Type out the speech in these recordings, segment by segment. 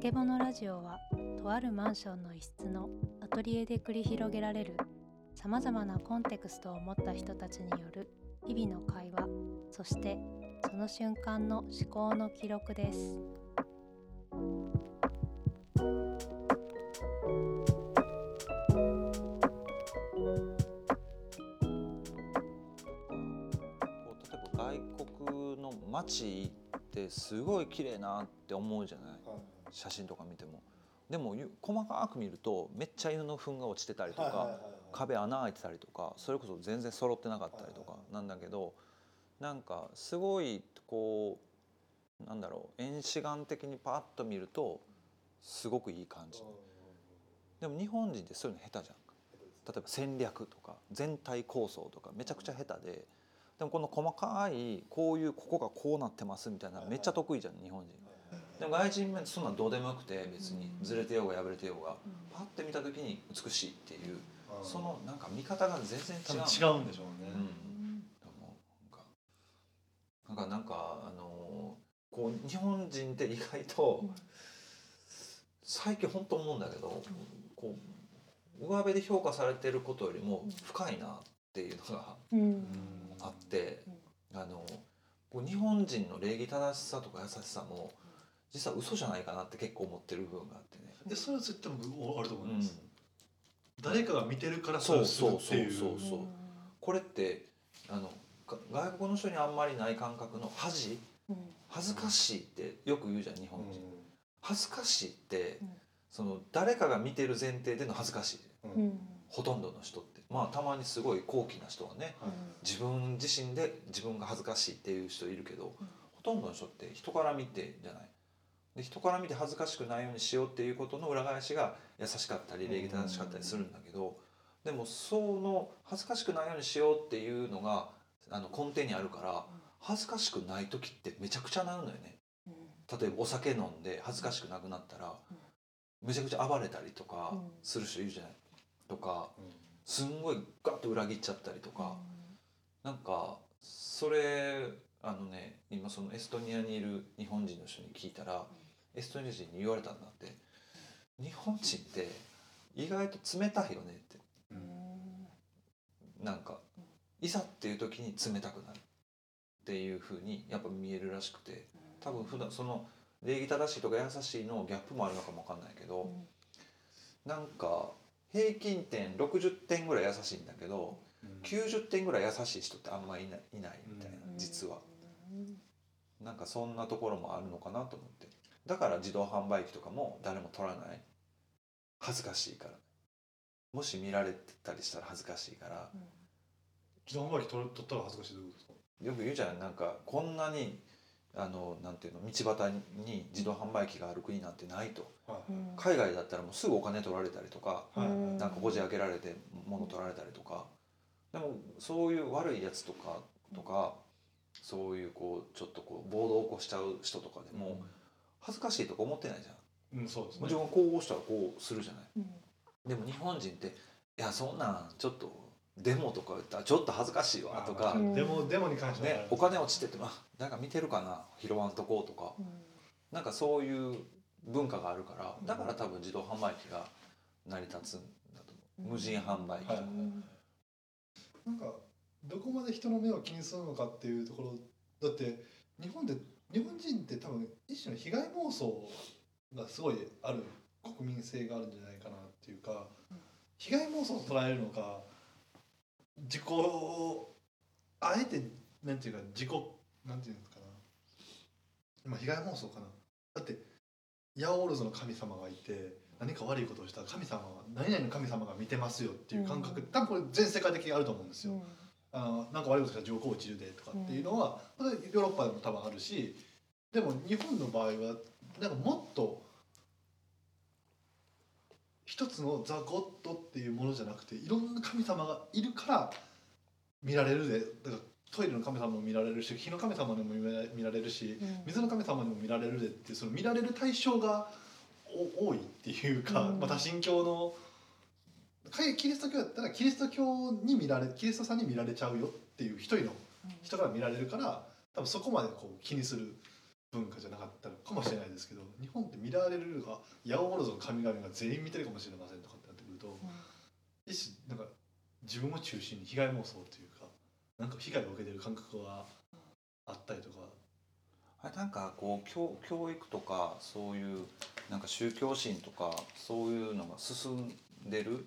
けぼのラジオはとあるマンションの一室のアトリエで繰り広げられるさまざまなコンテクストを持った人たちによる日々の会話そしてその瞬間の思考の記録です。こう例えば外国の街行ってすごい綺麗なって思うじゃない写真とか見ても。でもゆ細かく見るとめっちゃ犬の糞が落ちてたりとか壁穴開いてたりとかそれこそ全然揃ってなかったりとかなんだけどなんかすごいこうなんだろう遠視眼的にパッと見るとすごくいい感じ。でも日本人ってそういうの下手じゃん。例えば戦略とか全体構想とかめちゃくちゃ下手ででもこの細かいこういうここがこうなってますみたいなめっちゃ得意じゃん日本人でも外人面そんなんどうでもよくて別に。ずれてようが破れてようが。パッて見た時に美しいっていう。そのなんか見方が全然違う違うんでしょうね、うん。なんか。なんかあのーこう日本人って意外と最近本当思うんだけどこう上辺で評価されてることよりも深いなっていうのがうん。あってあのこう日本人の礼儀正しさとか優しさも実は嘘じゃないかなって結構思ってる部分があってね。でそれは絶対僕あると思ういます、ん誰かが見てるからそうそうそうっていう。そうそうこれってあのが外国の人にあんまりない感覚の恥？恥ずかしいってよく言うじゃん日本人、恥ずかしいって、うんその誰かが見てる前提での恥ずかしい。うん。うんほとんどの人って。まあたまにすごい高貴な人はね自分自身で自分が恥ずかしいっていう人いるけど、ほとんどの人って人から見てじゃない？で人から見て恥ずかしくないようにしようっていうことの裏返しが優しかったり礼儀正しかったりするんだけど、でもその恥ずかしくないようにしようっていうのがあの根底にあるから恥ずかしくない時ってめちゃくちゃなるのよね。例えばお酒飲んで恥ずかしくなくなったら、めちゃくちゃ暴れたりとかうん。する人いるじゃない？とかうん。すんごいガッと裏切っちゃったりとか。なんかそれあのね今そのエストニアにいる日本人の人に聞いたら、エストニア人に言われたんだって。日本人って意外と冷たいよねって。なんかいざっていう時に冷たくなる。っていうふうにやっぱ見えるらしくて。多分普段その礼儀正しいとか優しいのギャップもあるのかもわかんないけど、なんか平均点60点ぐらい優しいんだけど、90点ぐらい優しい人ってあんまりいないいないみたいな、実は。なんかそんなところもあるのかなと思ってだから自動販売機とかも誰も取らない。恥ずかしいから。もし見られてたりしたら恥ずかしいから。自動販売機取る取ったら恥ずかしいどういうことですか？よく言うじゃん。なんかこんなにあのなんていうの道端に自動販売機がある国なんてないと。はい海外だったらもうすぐお金取られたりとかはいうんなんかこじ開けられて物取られたりとか。でもそういう悪いやつとかとかそういうこうちょっとこう暴動を起こしちゃう人とかでも恥ずかしいとか思ってないじゃん。うんそうですね。自分がこうしたらこうするじゃない。でも日本人っていやそんなんちょっとデモとか言ったらちょっと恥ずかしいわとか。あまあデモデモに関してはねお金落ちててもあなんか見てるかな拾わんとこうとか。なんかそういう文化があるからだから多分自動販売機が成り立つんだと思う。無人販売機はいはいなんかどこまで人の目を気にするのかっていうところだって日本で日本人って多分一種の被害妄想がすごいある国民性があるんじゃないかなっていうか被害妄想と捉えるのか自己あえてなんていうか自己なんていうんですかな。まあ被害妄想かな。だってヤオールズの神様がいて何か悪いことをしたら神様が何々の神様が見てますよっていう感覚、うん。多分これ全世界的にあると思うんですよ。あのなんか悪いことしたら上皇落ちるでとかっていうのは、これヨーロッパでも多分あるしでも日本の場合はなんかもっと一つのザ・ゴッドっていうものじゃなくていろんな神様がいるから見られるでだからトイレの神様も見られるし火の神様にも見られるし水の神様にも見られるでってその見られる対象がお多いっていうか、うん。まあ、多神教のかキリスト教だったらキリスト教に見られキリストさんに見られちゃうよっていう一人の人から見られるから多分そこまでこう気にする文化じゃなかったのかもしれないですけど日本って見られるが八百万の神々が全員見てるかもしれませんとかってなってくると一種なんか自分を中心に被害妄想というかなんか被害を受けてる感覚はあったりとか。あれなんかこう教教育とかそういうなんか宗教心とかそういうのが進んでる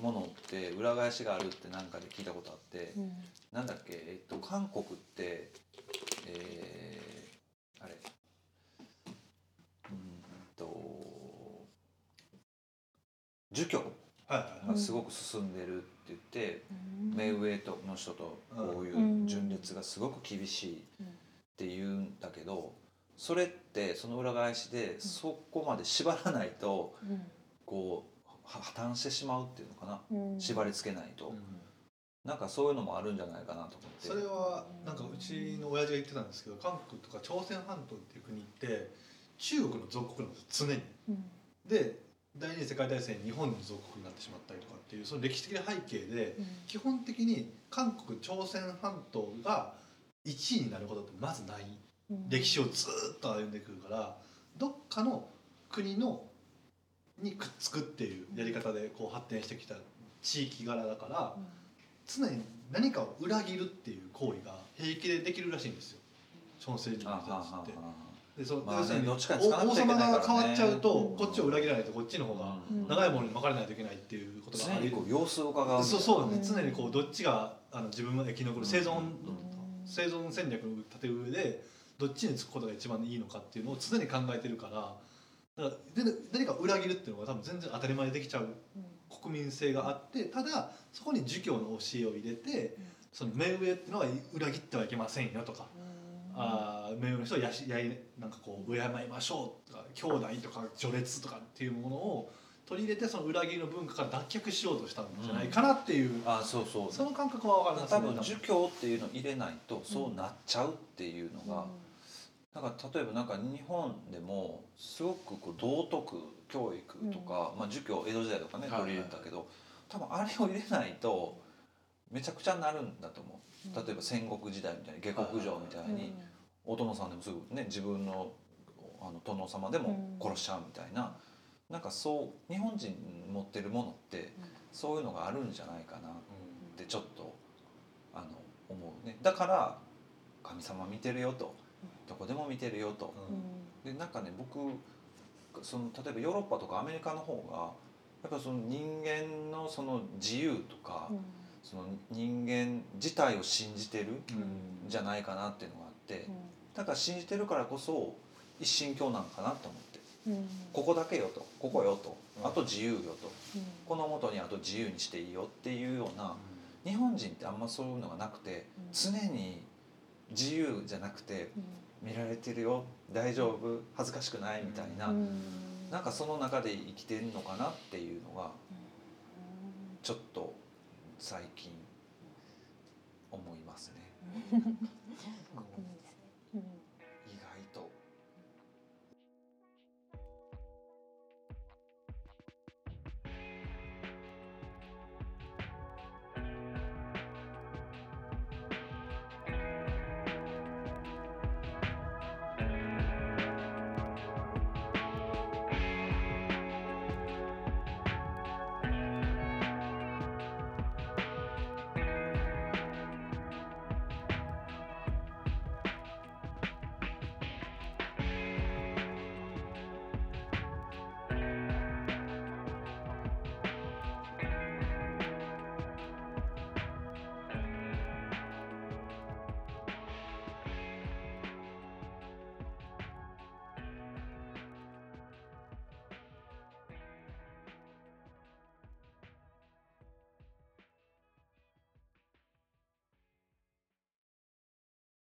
ものって裏返しがあるって何かで聞いたことあって、うん。なんだっけ、えっと、韓国って、えー、あれうんと儒教がすごく進んでるって言って、うん。目上との人とこういう順列がすごく厳しいって言うんだけどそれってその裏返しでそこまで縛らないとうん。こうは破綻してしまうっていうのかな？うん。縛り付けないと。うん。なんかそういうのもあるんじゃないかなと思って。それはなんかうちの親父が言ってたんですけど韓国とか朝鮮半島っていう国って中国の属国なんですよ常に。うん。で第二次世界大戦日本の属国になってしまったりとかっていうその歴史的な背景で基本的に韓国朝鮮半島が1位になることってまずない。うん。歴史をずーっと歩んでくるからどっかの国のにくっつくっていうやり方でこう発展してきた地域柄だからうん。常に何かを裏切るっていう行為が平気でできるらしいんですよ。朝鮮人の人たちって。あでそうまあね要するに王様が変わっちゃうと、うん。こっちを裏切らないとこっちの方が長いものに巻かれないといけないっていうことがあり常にこう様子を伺うそうそうなんうんです。常にこうどっちがあの自分が生き残る生存、うん。生存戦略を立てる上でどっちにつくことが一番いいのかっていうのを常に考えてるからだからで誰か裏切るっていうのが多分全然当たり前にできちゃう国民性があってただそこに儒教の教えを入れてその目上っていうのは裏切ってはいけませんよとか。あー目上の人をやしやいなんかこう敬いましょうとか兄弟とか序列とかっていうものを取り入れてその裏切りの文化から脱却しようとしたんじゃないかなっていう、あそうそう。その感覚は分かります多ね分。儒教っていうのを入れないとそうなっちゃうっていうのが、だから例えばなんか日本でもすごくこう道徳教育とか、まあ、儒教江戸時代とかねはい取り入れたけど、多分あれを入れないとめちゃくちゃになるんだと思う。例えば戦国時代みたいに下克上みたいにお殿さんでもすぐね自分のあの殿様でも殺しちゃうみたいな、なんかそう日本人持ってるものってそういうのがあるんじゃないかなってちょっとあの思うね。だから神様見てるよとどこでも見てるよと。でなんかね僕その例えばヨーロッパとかアメリカの方がやっぱその人間のその自由とか、その人間自体を信じてるん。じゃないかなっていうのがあってだから信じてるからこそ一神教なんかなと思って。ここだけよとここよとあと自由よとこのもとにあと自由にしていいよっていうような日本人ってあんまそういうのがなくて常に自由じゃなくて見られてるよ大丈夫恥ずかしくないみたいな、なんかその中で生きてるのかなっていうのがちょっと最近思いますね。